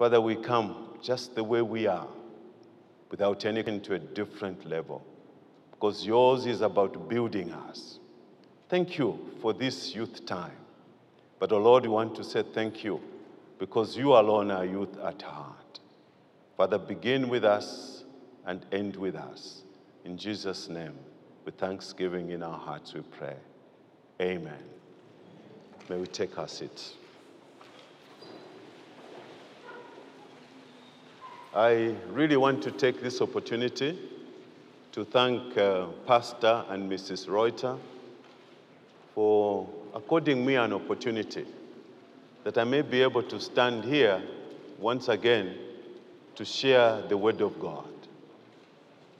Father, we come just the way we are, without taking to a different level, because yours is about building us. Thank you for this youth time. But, oh Lord, we want to say thank you because you alone are youth at heart. Father, begin with us and end with us. In Jesus' name, with thanksgiving in our hearts, we pray. Amen. May we take our seats. I really want to take this opportunity to thank uh, Pastor and Mrs. Reuter for according me an opportunity that I may be able to stand here once again to share the Word of God.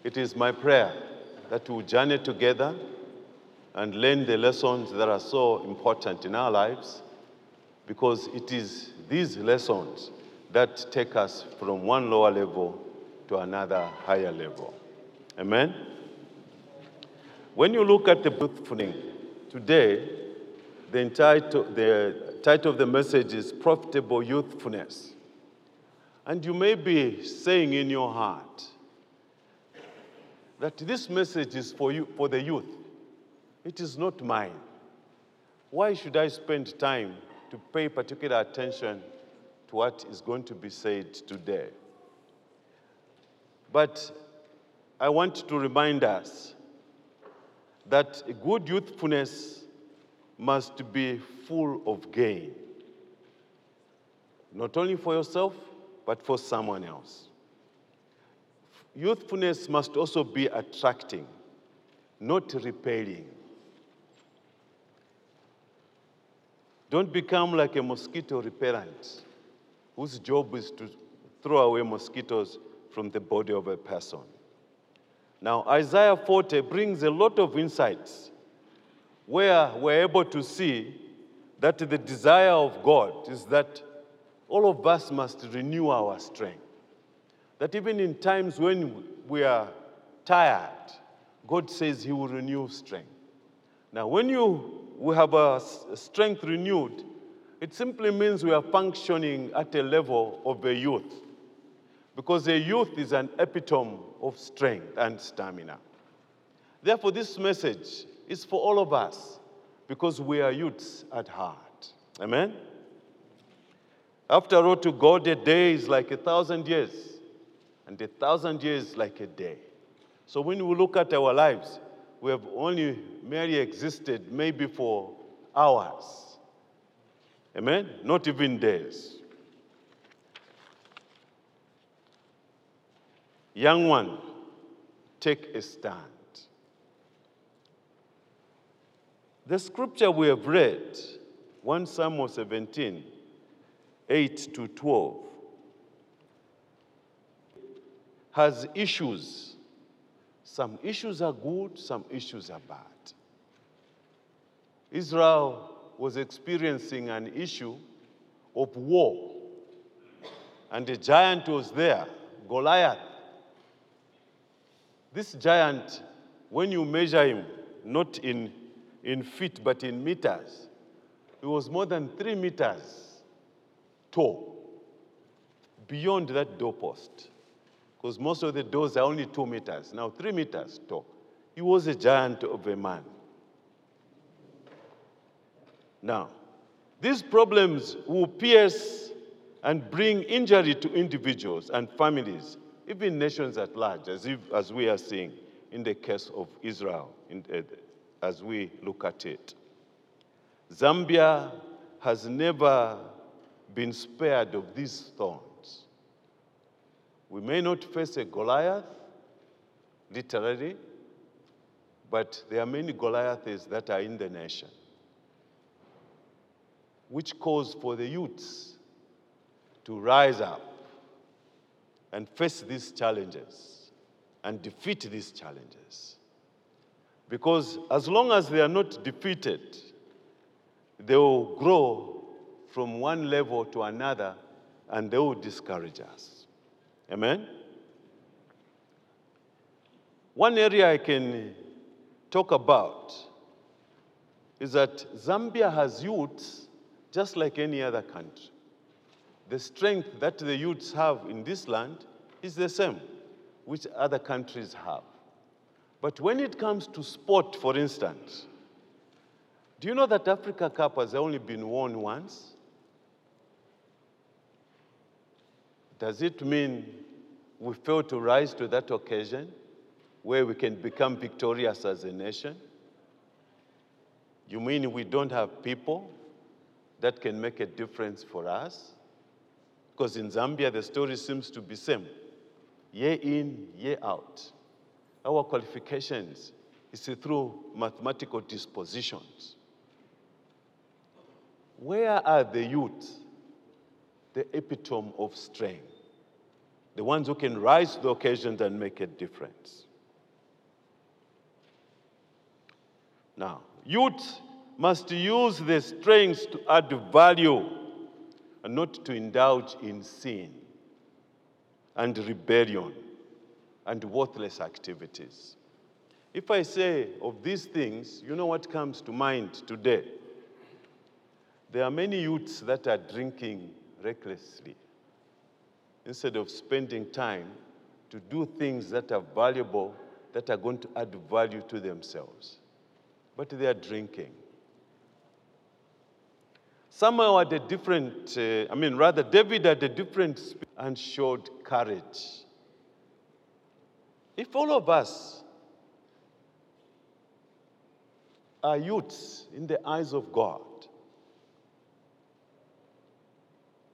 It is my prayer that we journey together and learn the lessons that are so important in our lives because it is these lessons that take us from one lower level to another higher level. Amen? When you look at the youthfulness today, the, entire, the title of the message is Profitable Youthfulness. And you may be saying in your heart that this message is for you, for the youth. It is not mine. Why should I spend time to pay particular attention to what is going to be said today? But I want to remind us that good youthfulness must be full of gain, not only for yourself, but for someone else. Youthfulness must also be attracting, not repelling. Don't become like a mosquito repellent whose job is to throw away mosquitoes from the body of a person. Now, Isaiah 40 brings a lot of insights where we're able to see that the desire of God is that all of us must renew our strength. That even in times when we are tired, God says He will renew strength. Now, when you we have a strength renewed, it simply means we are functioning at a level of a youth. Because a youth is an epitome of strength and stamina. Therefore, this message is for all of us because we are youths at heart. Amen? After all, to God, a day is like a thousand years, and a thousand years like a day. So when we look at our lives, we have only merely existed maybe for hours. Amen? Not even days. Young one, take a stand. The scripture we have read, 1 Samuel 17, 8 to 12, has issues. Some issues are good, some issues are bad. Israel was experiencing an issue of war, and a giant was there, Goliath. This giant, when you measure him, not in, in feet but in meters, he was more than three meters tall, beyond that doorpost. Because most of the doors are only two meters, now three meters tall. He was a giant of a man. Now, these problems will pierce and bring injury to individuals and families, even nations at large, as, if, as we are seeing in the case of Israel, in, uh, as we look at it. Zambia has never been spared of these thorns. We may not face a Goliath, literally, but there are many Goliaths that are in the nation which calls for the youths to rise up and face these challenges and defeat these challenges. Because as long as they are not defeated, they will grow from one level to another and they will discourage us. Amen? One area I can talk about is that Zambia has youths just like any other country. the strength that the youths have in this land is the same which other countries have. But when it comes to sport, for instance, do you know that Africa Cup has only been won once? Does it mean we fail to rise to that occasion where we can become victorious as a nation? You mean we don't have people that can make a difference for us? Because in Zambia, the story seems to be same. Year in, year out. Our qualifications is through mathematical dispositions. Where are the youth, the epitome of strength? The ones who can rise to the occasion and make a difference. Now, youth must use their strengths to add value and not to indulge in sin and rebellion and worthless activities. If I say of these things, you know what comes to mind today? There are many youths that are drinking recklessly instead of spending time to do things that are valuable, that are going to add value to themselves. But they are drinking. Samuel had a different, uh, I mean, rather, David had a different and showed courage. If all of us are youths in the eyes of God,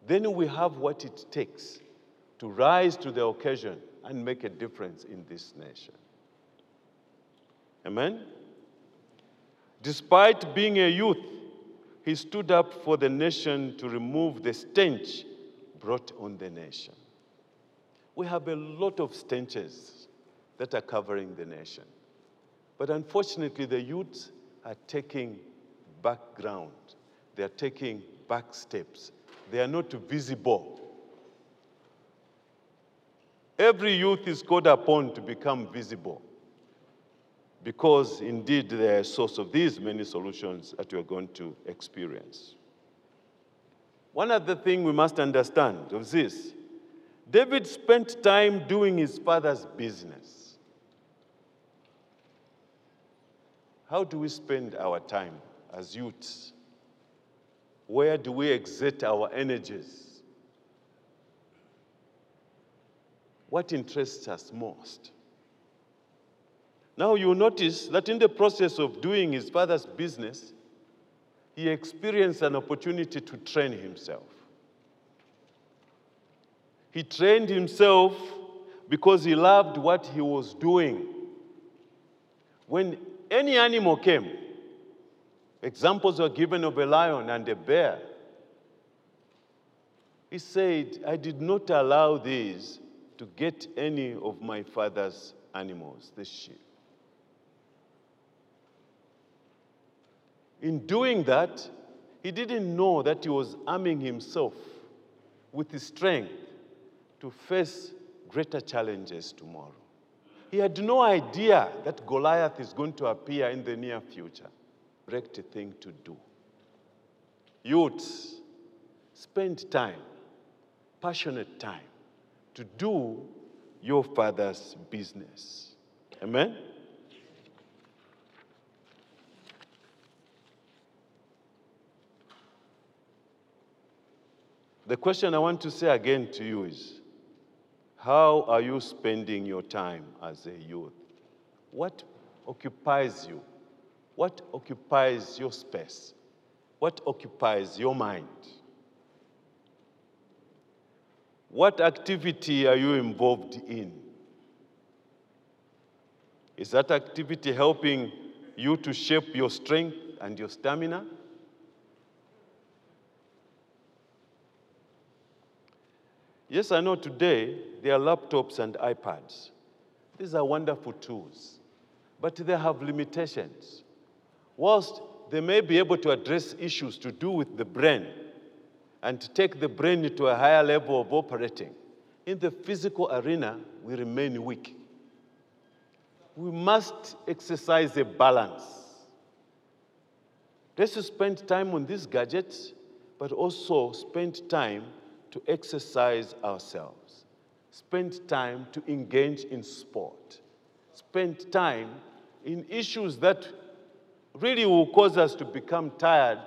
then we have what it takes to rise to the occasion and make a difference in this nation. Amen? Despite being a youth, he stood up for the nation to remove the stench brought on the nation. We have a lot of stenches that are covering the nation. But unfortunately, the youths are taking background, they are taking back steps, they are not visible. Every youth is called upon to become visible because indeed they are a source of these many solutions that we are going to experience. One other thing we must understand of this David spent time doing his father's business. How do we spend our time as youths? Where do we exert our energies? What interests us most? Now you notice that in the process of doing his father's business, he experienced an opportunity to train himself. He trained himself because he loved what he was doing. When any animal came, examples were given of a lion and a bear. He said, I did not allow these to get any of my father's animals, the sheep. In doing that, he didn't know that he was arming himself with his strength to face greater challenges tomorrow. He had no idea that Goliath is going to appear in the near future. Correct thing to do. Youths, spend time, passionate time, to do your father's business. Amen? The question I want to say again to you is how are you spending your time as a youth? What occupies you? What occupies your space? What occupies your mind? What activity are you involved in? Is that activity helping you to shape your strength and your stamina? Yes, I know today there are laptops and iPads. These are wonderful tools, but they have limitations. Whilst they may be able to address issues to do with the brain and take the brain to a higher level of operating, in the physical arena, we remain weak. We must exercise a balance. Let's spend time on these gadgets, but also spend time to exercise ourselves, spend time to engage in sport, spend time in issues that really will cause us to become tired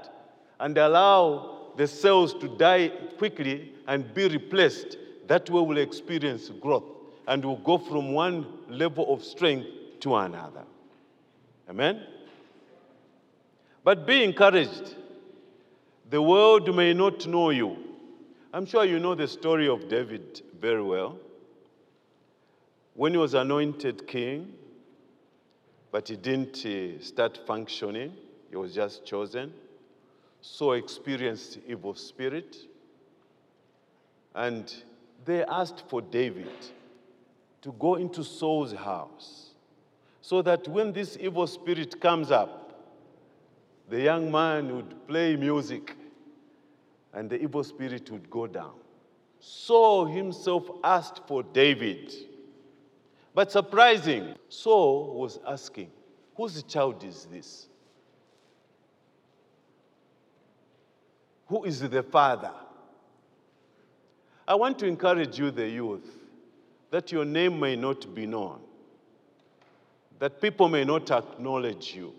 and allow the cells to die quickly and be replaced. That way we'll experience growth and we'll go from one level of strength to another. Amen? But be encouraged. The world may not know you. I'm sure you know the story of David very well. When he was anointed king, but he didn't uh, start functioning, he was just chosen. Saul experienced evil spirit. And they asked for David to go into Saul's house so that when this evil spirit comes up, the young man would play music and the evil spirit would go down. Saul himself asked for David. But surprising, Saul was asking, Whose child is this? Who is the father? I want to encourage you, the youth, that your name may not be known, that people may not acknowledge you,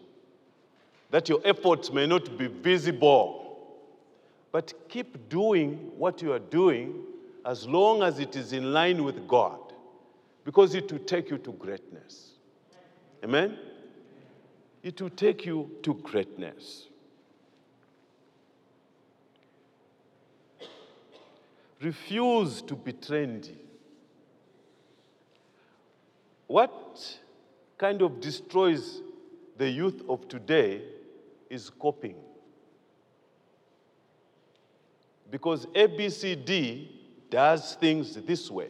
that your efforts may not be visible, but keep doing what you are doing as long as it is in line with God, because it will take you to greatness. Amen? It will take you to greatness. Refuse to be trendy. What kind of destroys the youth of today is copying. Because ABCD does things this way,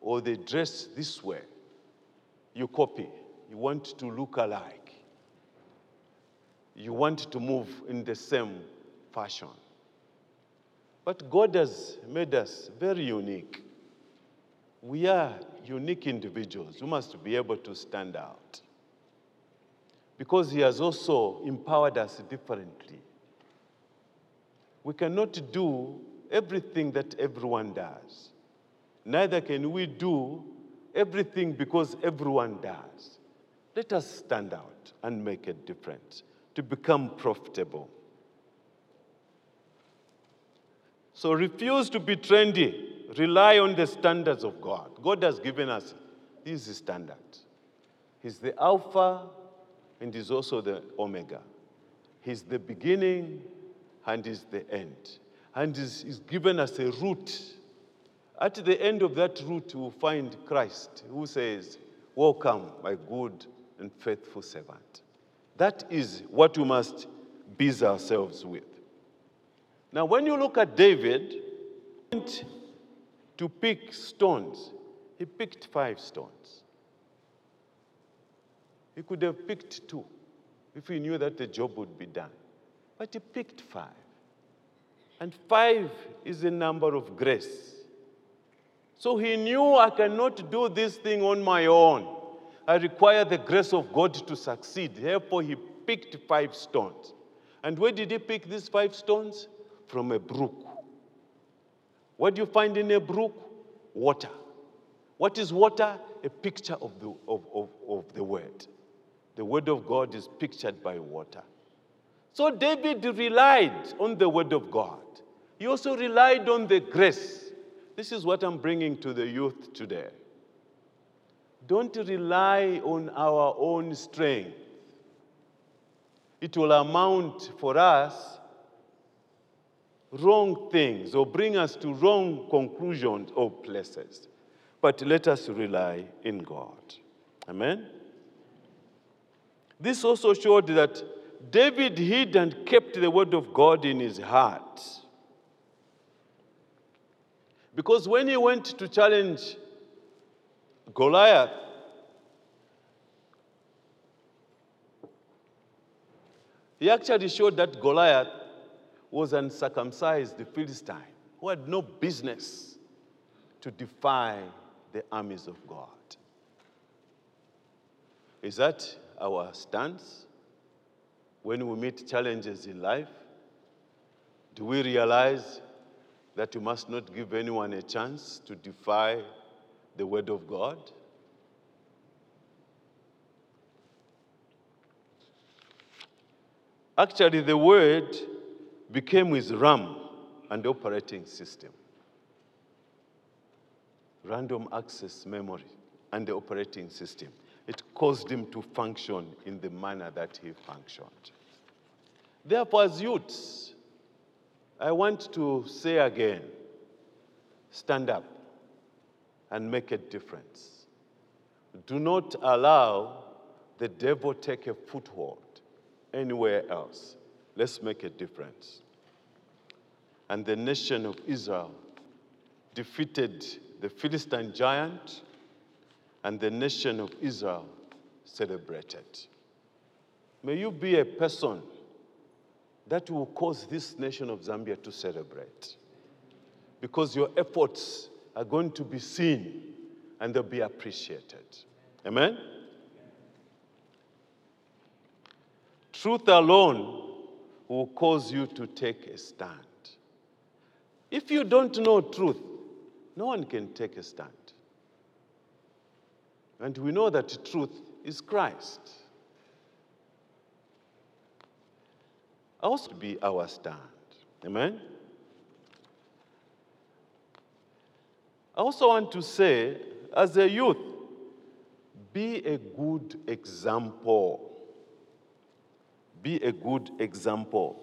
or they dress this way. You copy. You want to look alike. You want to move in the same fashion. But God has made us very unique. We are unique individuals who must be able to stand out. Because He has also empowered us differently. We cannot do everything that everyone does. Neither can we do everything because everyone does. Let us stand out and make a difference to become profitable. So refuse to be trendy. Rely on the standards of God. God has given us these standards. He's the Alpha and He's also the Omega. He's the beginning and is the end. And he's given us a route. At the end of that route, we'll find Christ who says, Welcome, my good and faithful servant. That is what we must busy ourselves with. Now, when you look at David, he went to pick stones, he picked five stones. He could have picked two if he knew that the job would be done. But he picked five. And five is a number of grace. So he knew I cannot do this thing on my own. I require the grace of God to succeed. Therefore, he picked five stones. And where did he pick these five stones? From a brook. What do you find in a brook? Water. What is water? A picture of the, of, of, of the word. The word of God is pictured by water. So David relied on the word of God. He also relied on the grace. This is what I'm bringing to the youth today. Don't rely on our own strength. It will amount for us wrong things or bring us to wrong conclusions or places. But let us rely in God. Amen? This also showed that David hid and kept the word of God in his heart. Because when he went to challenge Goliath, he actually showed that Goliath was uncircumcised the Philistine who had no business to defy the armies of God. Is that our stance when we meet challenges in life? Do we realize that you must not give anyone a chance to defy the word of God. Actually, the word became his RAM and operating system. Random access memory and the operating system. It caused him to function in the manner that he functioned. Therefore, as youths, I want to say again stand up and make a difference. Do not allow the devil take a foothold anywhere else. Let's make a difference. And the nation of Israel defeated the Philistine giant, and the nation of Israel celebrated. May you be a person that will cause this nation of Zambia to celebrate. Because your efforts are going to be seen and they'll be appreciated. Amen? Truth alone will cause you to take a stand. If you don't know truth, no one can take a stand. And we know that truth is Christ. Also be our stand. Amen? I also want to say, as a youth, be a good example. Be a good example.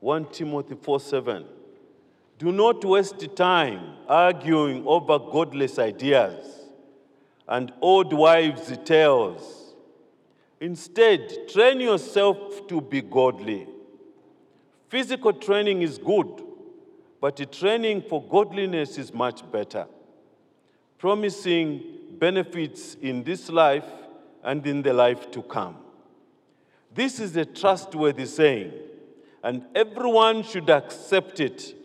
1 Timothy 4 7. Do not waste time arguing over godless ideas and old wives' tales. Instead, train yourself to be godly. Physical training is good, but training for godliness is much better, promising benefits in this life and in the life to come. This is a trustworthy saying, and everyone should accept it.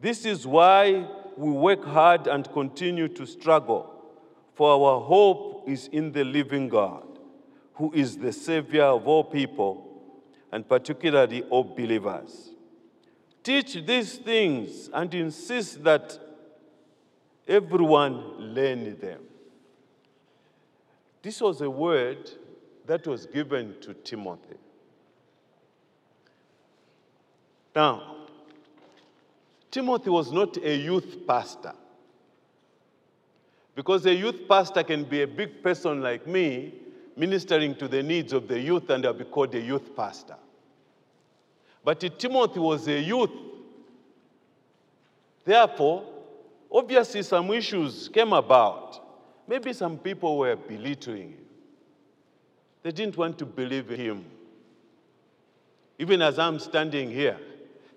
This is why we work hard and continue to struggle, for our hope is in the living God, who is the Savior of all people, and particularly all believers. Teach these things and insist that everyone learn them. This was a word that was given to Timothy. Now, Timothy was not a youth pastor. Because a youth pastor can be a big person like me, ministering to the needs of the youth, and I'll be called a youth pastor. But Timothy was a youth. Therefore, obviously, some issues came about. Maybe some people were belittling him. They didn't want to believe in him. Even as I'm standing here,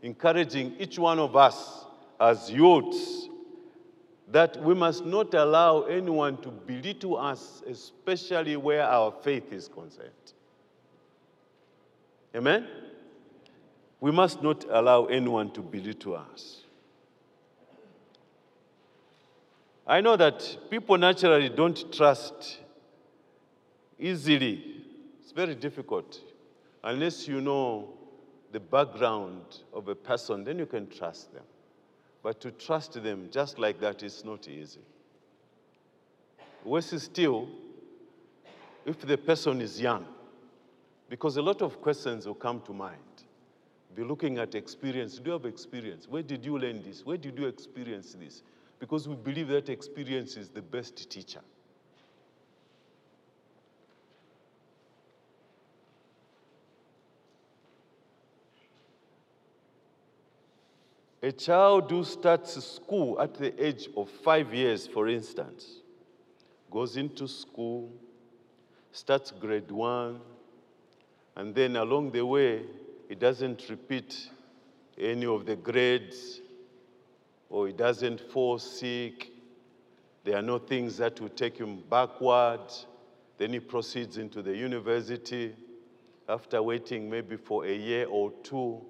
encouraging each one of us as youths that we must not allow anyone to belittle us, especially where our faith is concerned. Amen? We must not allow anyone to belittle us. I know that people naturally don't trust easily. It's very difficult unless you know the background of a person, then you can trust them. But to trust them just like that is not easy. Worse still, if the person is young, because a lot of questions will come to mind. Be looking at experience. Do you have experience? Where did you learn this? Where did you experience this? Because we believe that experience is the best teacher. A child who starts school at the age of five years, for instance, goes into school, starts grade one, and then along the way, he doesn't repeat any of the grades, or he doesn't fall sick. There are no things that will take him backward. Then he proceeds into the university after waiting maybe for a year or two.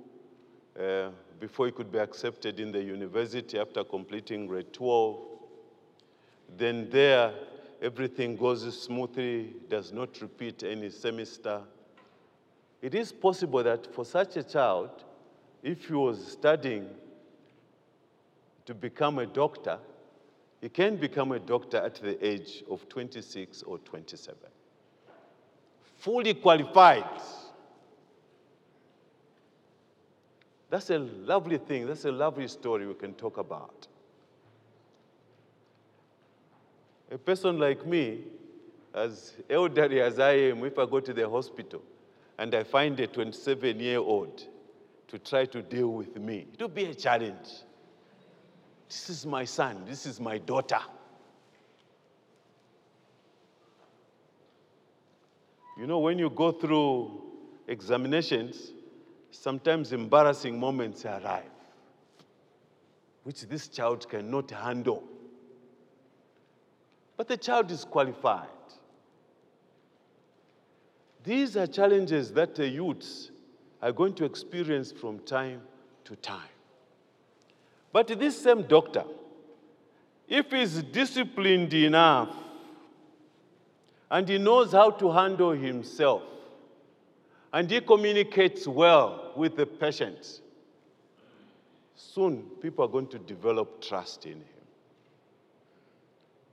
Uh, before he could be accepted in the university after completing grade 12. Then there, everything goes smoothly, does not repeat any semester. it is possible that for such a child, if he was studying to become a doctor, he can become a doctor at the age of 26 or 27. Fully qualified. That's a lovely thing. That's a lovely story we can talk about. A person like me, as elderly as I am, if I go to the hospital and I find a 27 year old to try to deal with me, it will be a challenge. This is my son, this is my daughter. You know, when you go through examinations, sometimes embarrassing moments arrive, which this child cannot handle. But the child is qualified. These are challenges that the youths are going to experience from time to time. But this same doctor, if he's disciplined enough and he knows how to handle himself and he communicates well with the patient, soon people are going to develop trust in him.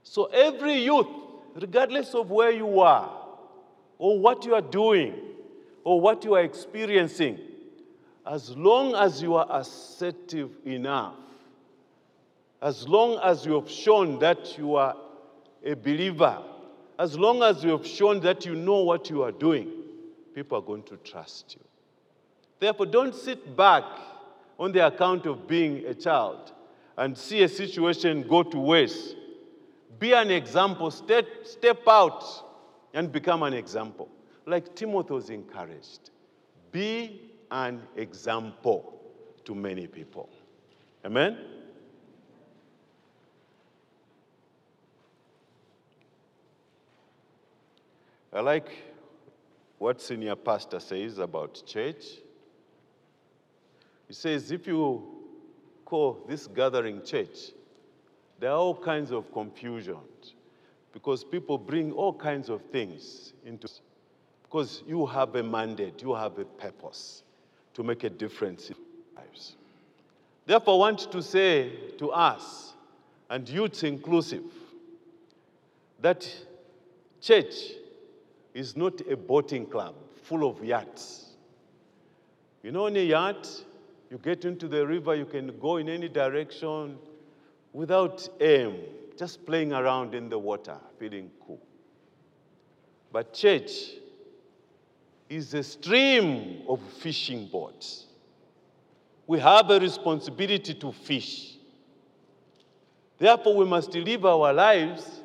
So every youth, regardless of where you are, or what you are doing, or what you are experiencing, as long as you are assertive enough, as long as you have shown that you are a believer, as long as you have shown that you know what you are doing, people are going to trust you. Therefore, don't sit back on the account of being a child and see a situation go to waste be an example, step, step out and become an example. Like Timothy was encouraged. Be an example to many people. Amen? I like what senior pastor says about church. He says, if you call this gathering church, there are all kinds of confusions because people bring all kinds of things into because you have a mandate, you have a purpose to make a difference in lives. Therefore, I want to say to us, and youth inclusive, that church is not a boating club full of yachts. You know, in a yacht, you get into the river, you can go in any direction, without aim, just playing around in the water, feeling cool. But church is a stream of fishing boats. We have a responsibility to fish. Therefore, we must live our lives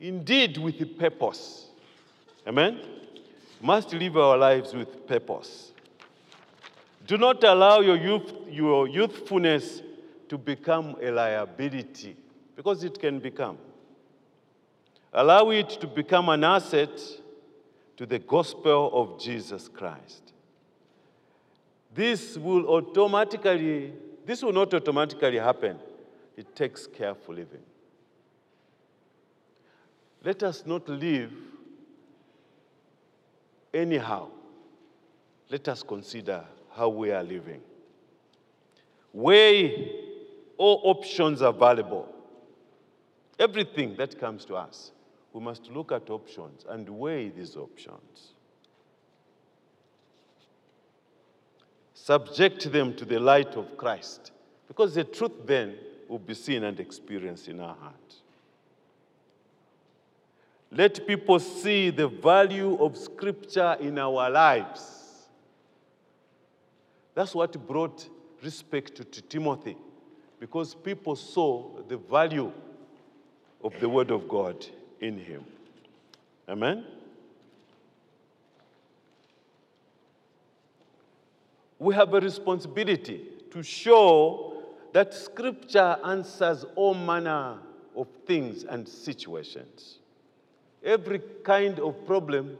indeed with a purpose. Amen? Must live our lives with purpose. Do not allow your, youth, your youthfulness to become a liability, because it can become. Allow it to become an asset to the gospel of Jesus Christ. This will automatically, this will not automatically happen. It takes careful living. Let us not live anyhow. Let us consider how we are living. Weigh all options available. Everything that comes to us, we must look at options and weigh these options. Subject them to the light of Christ, because the truth then will be seen and experienced in our heart. Let people see the value of Scripture in our lives. That's what brought respect to Timothy because people saw the value of the Word of God in him. Amen? We have a responsibility to show that Scripture answers all manner of things and situations. Every kind of problem,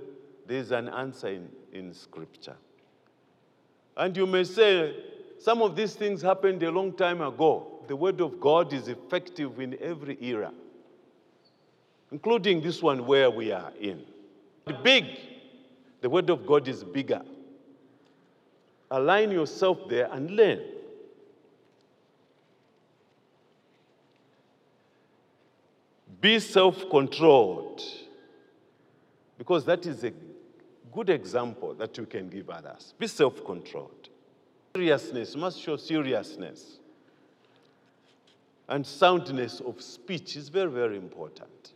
there's an answer in, in Scripture. And you may say, some of these things happened a long time ago. The Word of God is effective in every era, including this one where we are in. The Big The Word of God is bigger. Align yourself there and learn. Be self controlled. Because that is a good example that you can give others. Be self controlled. Seriousness must show seriousness. And soundness of speech is very, very important.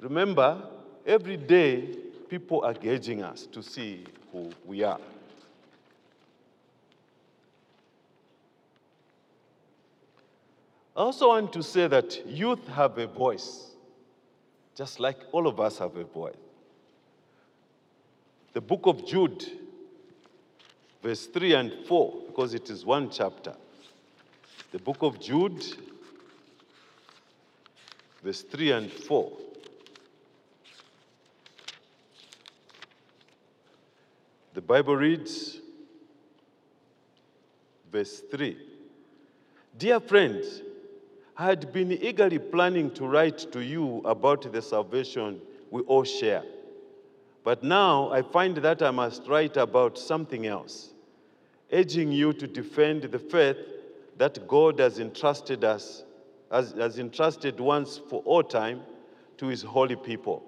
Remember, every day people are gauging us to see who we are. I also want to say that youth have a voice, just like all of us have a voice. The book of Jude, verse 3 and 4, because it is one chapter. The book of Jude, verse 3 and 4. The Bible reads, verse 3 Dear friends, had been eagerly planning to write to you about the salvation we all share. But now I find that I must write about something else, urging you to defend the faith that God has entrusted us, has, has entrusted once for all time to his holy people.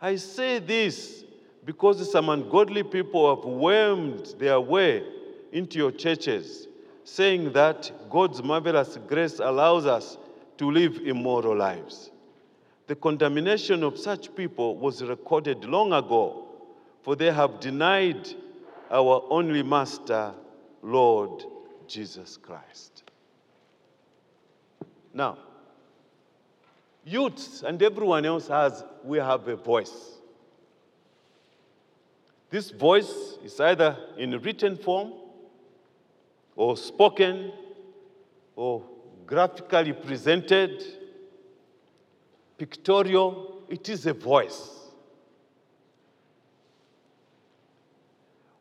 I say this because some ungodly people have wormed their way into your churches, saying that God's marvelous grace allows us to live immoral lives. The condemnation of such people was recorded long ago, for they have denied our only Master, Lord Jesus Christ. Now, youths and everyone else has, we have a voice. This voice is either in written form or spoken or graphically presented, pictorial. It is a voice.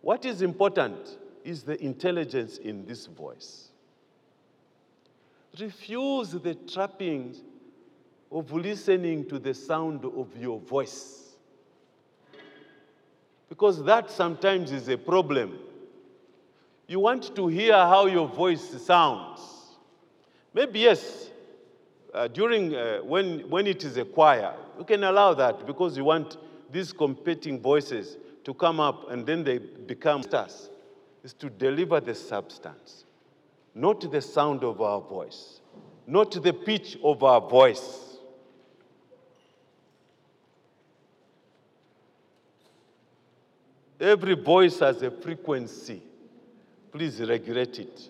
What is important is the intelligence in this voice. Refuse the trappings of listening to the sound of your voice because that sometimes is a problem. You want to hear how your voice sounds. Maybe, yes, uh, during uh, when, when it is a choir, you can allow that because you want these competing voices to come up and then they become stars. Is to deliver the substance, not the sound of our voice, not the pitch of our voice. Every voice has a frequency. Please regulate it.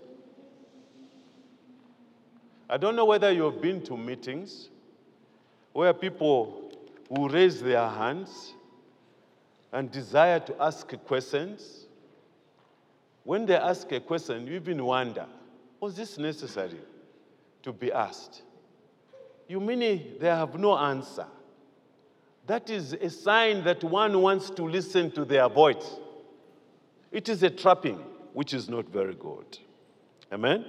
I don't know whether you've been to meetings where people will raise their hands and desire to ask questions. When they ask a question, you even wonder, was this necessary to be asked? You mean they have no answer? That is a sign that one wants to listen to their voice. It is a trapping, which is not very good. Amen?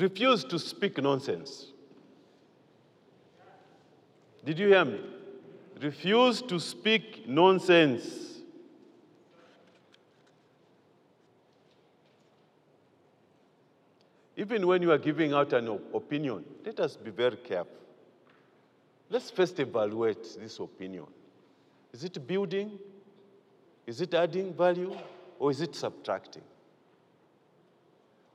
Refuse to speak nonsense. Did you hear me? Refuse to speak nonsense. Even when you are giving out an opinion, let us be very careful. Let's first evaluate this opinion. Is it building? Is it adding value? Or is it subtracting?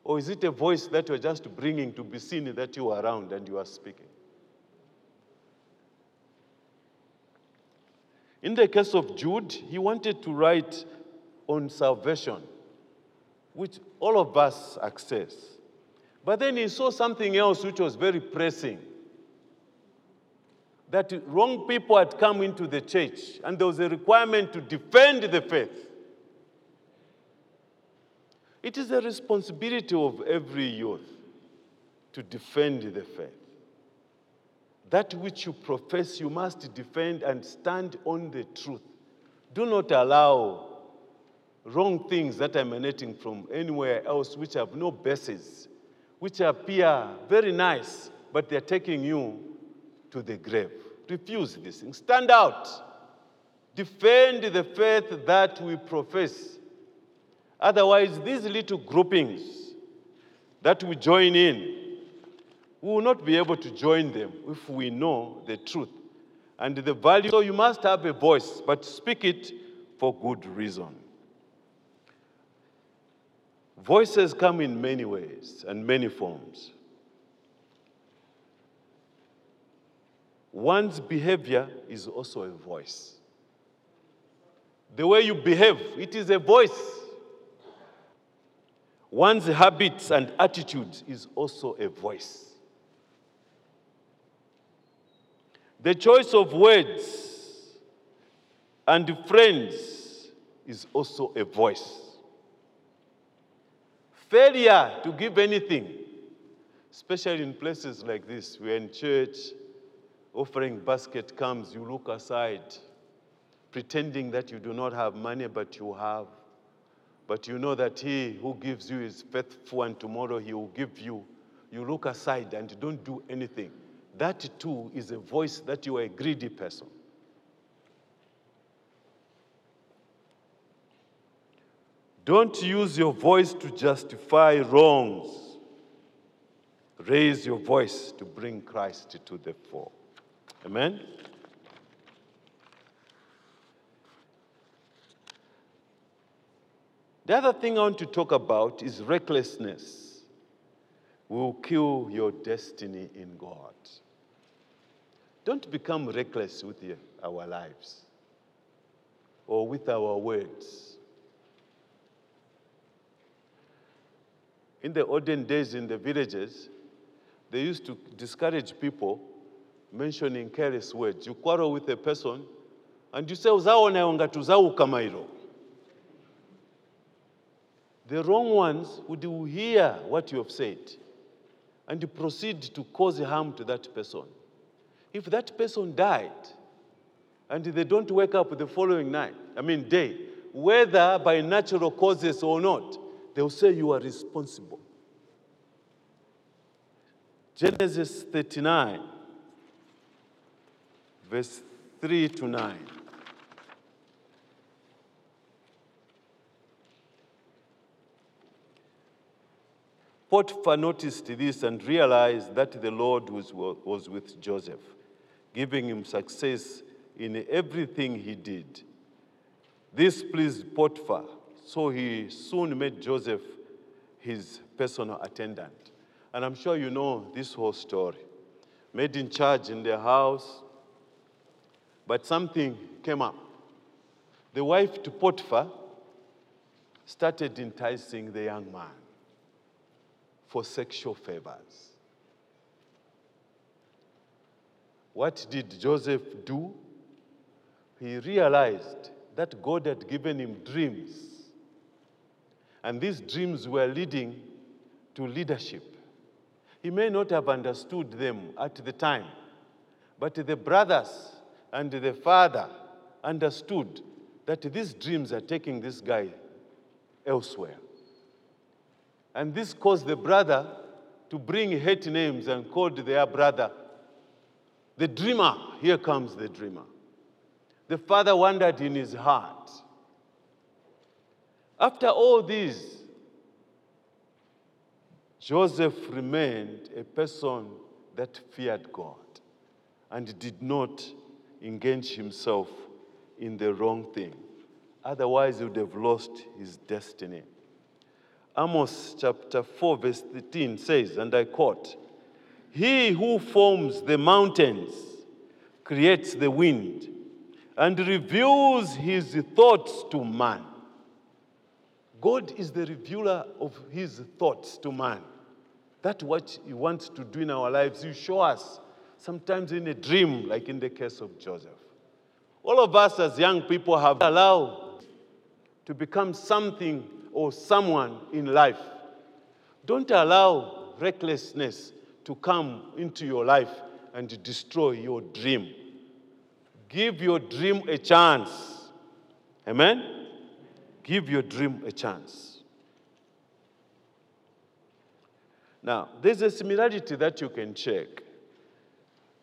Or is it a voice that you're just bringing to be seen that you are around and you are speaking? In the case of Jude, he wanted to write on salvation, which all of us access. But then he saw something else which was very pressing that wrong people had come into the church and there was a requirement to defend the faith. It is a responsibility of every youth to defend the faith. That which you profess, you must defend and stand on the truth. Do not allow wrong things that are emanating from anywhere else which have no basis, which appear very nice, but they're taking you to the grave. refuse these things. Stand out. Defend the faith that we profess. Otherwise, these little groupings that we join in, we will not be able to join them if we know the truth and the value. So you must have a voice, but speak it for good reason. Voices come in many ways and many forms. One's behavior is also a voice. The way you behave, it is a voice. One's habits and attitudes is also a voice. The choice of words and friends is also a voice. Failure to give anything, especially in places like this, we're in church, offering basket comes, you look aside, pretending that you do not have money, but you have. But you know that he who gives you is faithful, and tomorrow he will give you. You look aside and don't do anything that too is a voice that you are a greedy person. Don't use your voice to justify wrongs. Raise your voice to bring Christ to the fore. Amen? The other thing I want to talk about is recklessness will kill your destiny in God. Don't become reckless with our lives or with our words. In the olden days in the villages, they used to discourage people mentioning careless words. You quarrel with a person and you say, uzaona tuzau kamairo. The wrong ones would hear what you have said and proceed to cause harm to that person. If that person died and they don't wake up the following night, I mean day, whether by natural causes or not, they'll say you are responsible. Genesis 39, verse 3 to 9. Potiphar noticed this and realized that the Lord was, was with Joseph giving him success in everything he did. This pleased Potiphar, so he soon made Joseph his personal attendant. And I'm sure you know this whole story. Made in charge in their house, but something came up. The wife to Potiphar started enticing the young man for sexual favors. What did Joseph do? He realized that God had given him dreams. And these dreams were leading to leadership. He may not have understood them at the time, but the brothers and the father understood that these dreams are taking this guy elsewhere. And this caused the brother to bring hate names and called their brother the dreamer, here comes the dreamer. The father wondered in his heart. After all this, Joseph remained a person that feared God and did not engage himself in the wrong thing. Otherwise, he would have lost his destiny. Amos chapter 4, verse 13 says, and I quote, he who forms the mountains creates the wind and reveals his thoughts to man. God is the revealer of his thoughts to man. That's what he wants to do in our lives. He show us, sometimes in a dream, like in the case of Joseph. All of us as young people have allowed to become something or someone in life. Don't allow recklessness to come into your life and destroy your dream. Give your dream a chance. Amen? Give your dream a chance. Now, there's a similarity that you can check.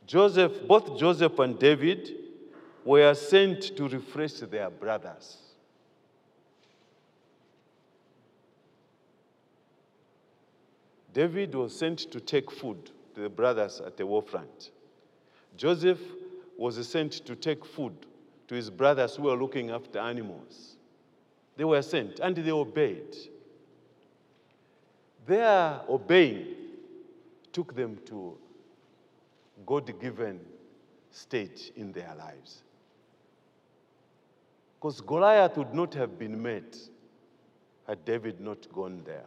Joseph, both Joseph and David were sent to refresh their brothers. David was sent to take food to the brothers at the war front. Joseph was sent to take food to his brothers who were looking after animals. They were sent and they obeyed. Their obeying took them to God given stage in their lives. Because Goliath would not have been met had David not gone there.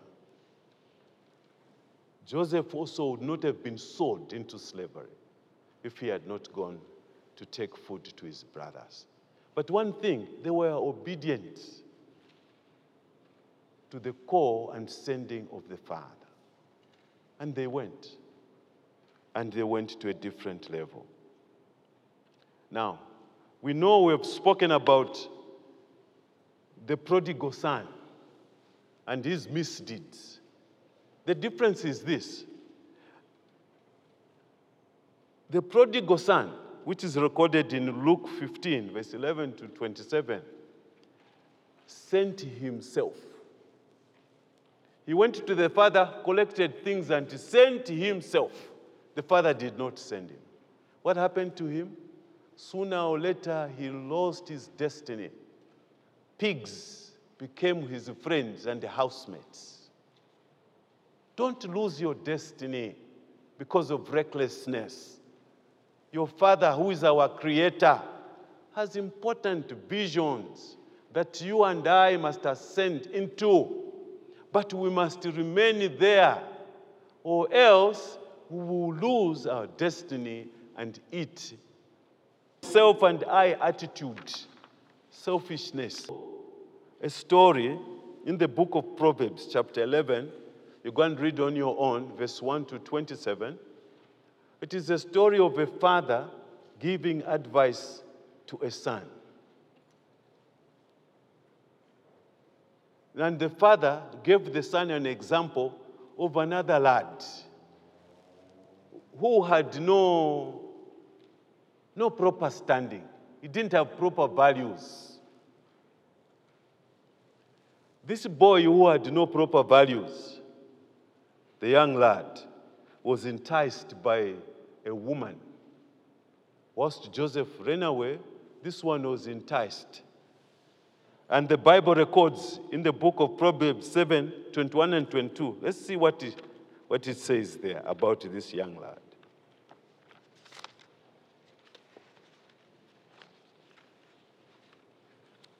Joseph also would not have been sold into slavery if he had not gone to take food to his brothers. But one thing, they were obedient to the call and sending of the Father. And they went. And they went to a different level. Now, we know we have spoken about the prodigal son and his misdeeds. The difference is this the prodigal son, which is recorded in Luke 15, verse 11 to 27, sent himself. He went to the father, collected things, and sent himself. The father did not send him. What happened to him? Sooner or later, he lost his destiny. Pigs became his friends and housemates. Don't lose your destiny because of recklessness. Your Father, who is our Creator, has important visions that you and I must ascend into. But we must remain there, or else we will lose our destiny and eat. Self and I attitude, selfishness. A story in the book of Proverbs, chapter 11. You go and read on your own, verse 1 to 27. It is a story of a father giving advice to a son. And the father gave the son an example of another lad who had no, no proper standing. He didn't have proper values. This boy who had no proper values, the young lad, was enticed by a woman. Whilst Joseph ran away, this one was enticed. And the Bible records in the book of Proverbs 7 21 and 22. Let's see what it, what it says there about this young lad.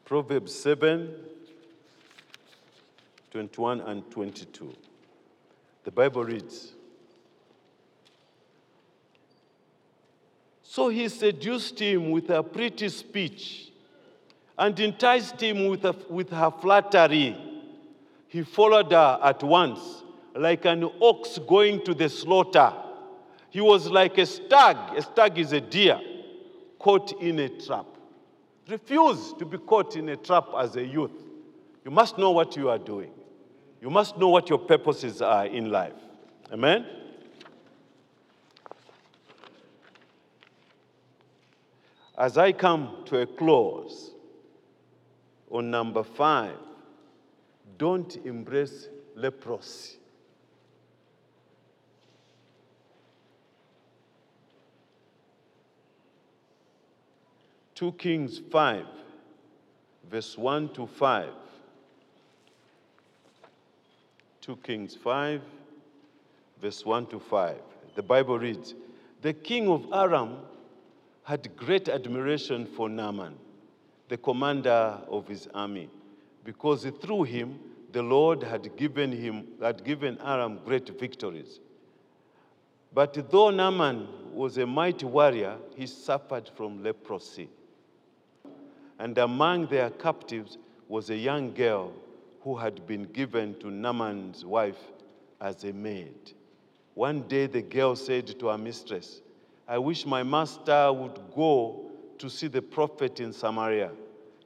Proverbs 7 21 and 22. The Bible reads So he seduced him with a pretty speech and enticed him with, a, with her flattery. He followed her at once, like an ox going to the slaughter. He was like a stag. A stag is a deer caught in a trap. Refuse to be caught in a trap as a youth. You must know what you are doing. You must know what your purposes are in life. Amen? As I come to a close on number five, don't embrace leprosy. Two Kings 5, verse 1 to 5. 2 Kings 5, verse 1 to 5. The Bible reads The king of Aram had great admiration for Naaman, the commander of his army, because through him the Lord had given him had given Aram great victories. But though Naaman was a mighty warrior, he suffered from leprosy. And among their captives was a young girl who had been given to Naaman's wife as a maid. One day the girl said to her mistress, I wish my master would go to see the prophet in Samaria.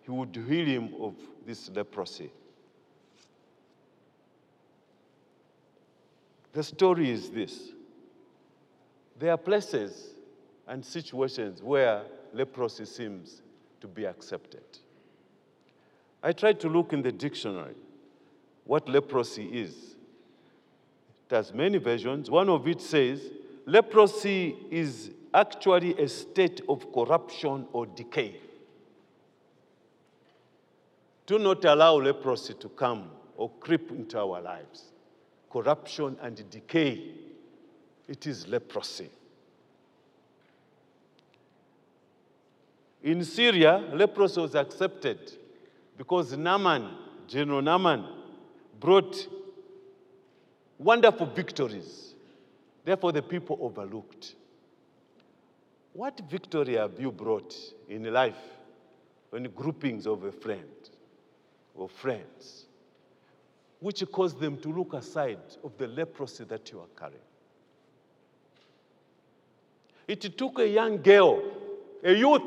He would heal him of this leprosy. The story is this there are places and situations where leprosy seems to be accepted. I tried to look in the dictionary what leprosy is. It has many versions. One of it says leprosy is actually a state of corruption or decay. Do not allow leprosy to come or creep into our lives. Corruption and decay, it is leprosy. In Syria, leprosy was accepted because Naaman, General Naaman, brought wonderful victories. Therefore, the people overlooked. What victory have you brought in life when groupings of a friend or friends, which caused them to look aside of the leprosy that you are carrying? It took a young girl, a youth,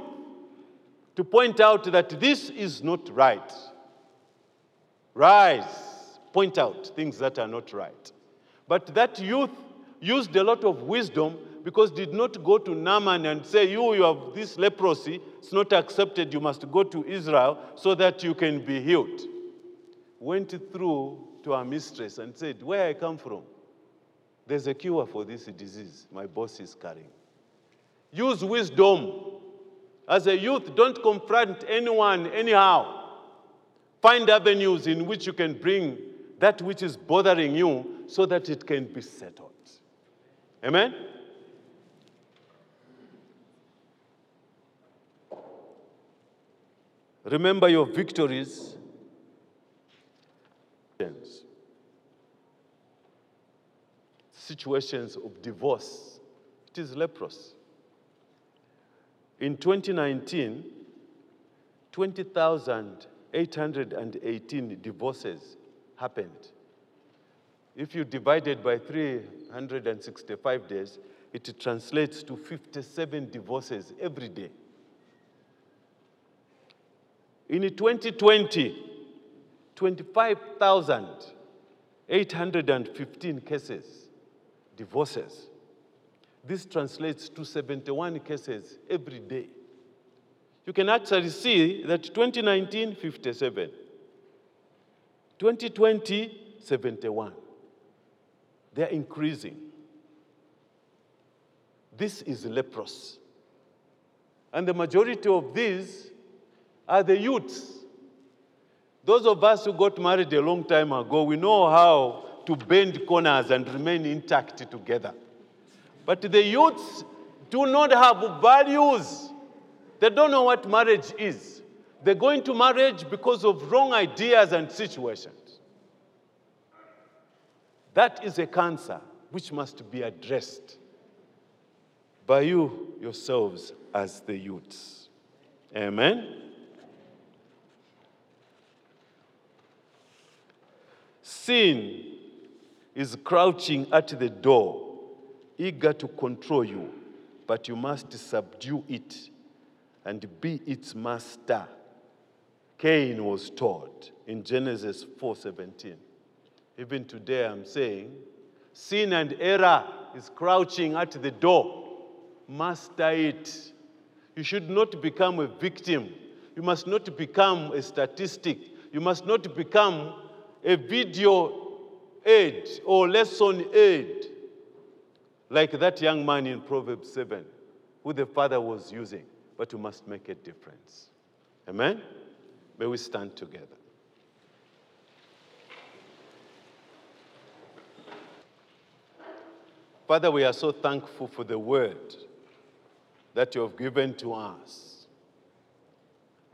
to point out that this is not right. Rise, point out things that are not right. But that youth used a lot of wisdom because did not go to Naaman and say, You, you have this leprosy, it's not accepted, you must go to Israel so that you can be healed. Went through to our mistress and said, Where I come from, there's a cure for this disease my boss is carrying. Use wisdom. As a youth, don't confront anyone anyhow. Find avenues in which you can bring that which is bothering you so that it can be settled. Amen? Remember your victories. Situations of divorce. It is leprosy. In 2019, 20,818 divorces happened. If you divide it by 365 days, it translates to 57 divorces every day. In 2020, 25,815 cases, divorces. This translates to 71 cases every day. You can actually see that 2019, 57. 2020, 71. They're increasing. This is leprosy. And the majority of these are the youths. Those of us who got married a long time ago, we know how to bend corners and remain intact together. But the youths do not have values. They don't know what marriage is. They go into marriage because of wrong ideas and situations. That is a cancer which must be addressed by you yourselves as the youths. Amen. Sin is crouching at the door eager to control you, but you must subdue it and be its master. Cain was taught in Genesis 4:17. Even today I'm saying sin and error is crouching at the door. Master it. You should not become a victim. You must not become a statistic. You must not become a video aid or lesson aid like that young man in Proverbs 7, who the father was using, but you must make a difference. Amen? May we stand together. Father, we are so thankful for the word that you have given to us.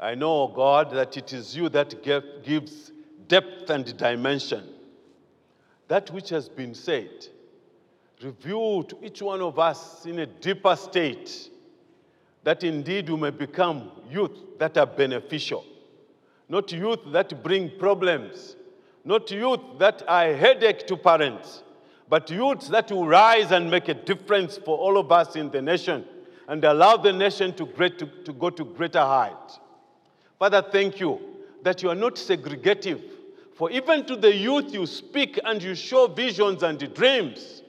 I know, God, that it is you that gives depth and dimension. That which has been said reveal to each one of us in a deeper state that indeed we may become youth that are beneficial, not youth that bring problems, not youth that are a headache to parents, but youths that will rise and make a difference for all of us in the nation and allow the nation to, great, to, to go to greater height. Father, thank you that you are not segregative. For even to the youth you speak and you show visions and dreams.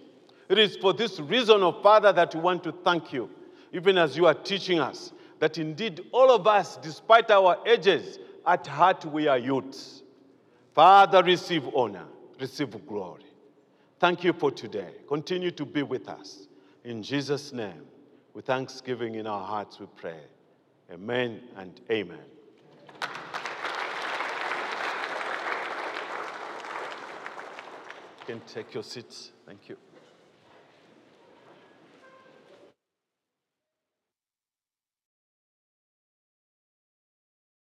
It is for this reason, oh Father, that we want to thank you. even as you are teaching us, that indeed all of us, despite our ages, at heart we are youths. Father, receive honor, receive glory. Thank you for today. Continue to be with us. In Jesus' name, with thanksgiving in our hearts, we pray. Amen and amen. You can take your seats. Thank you.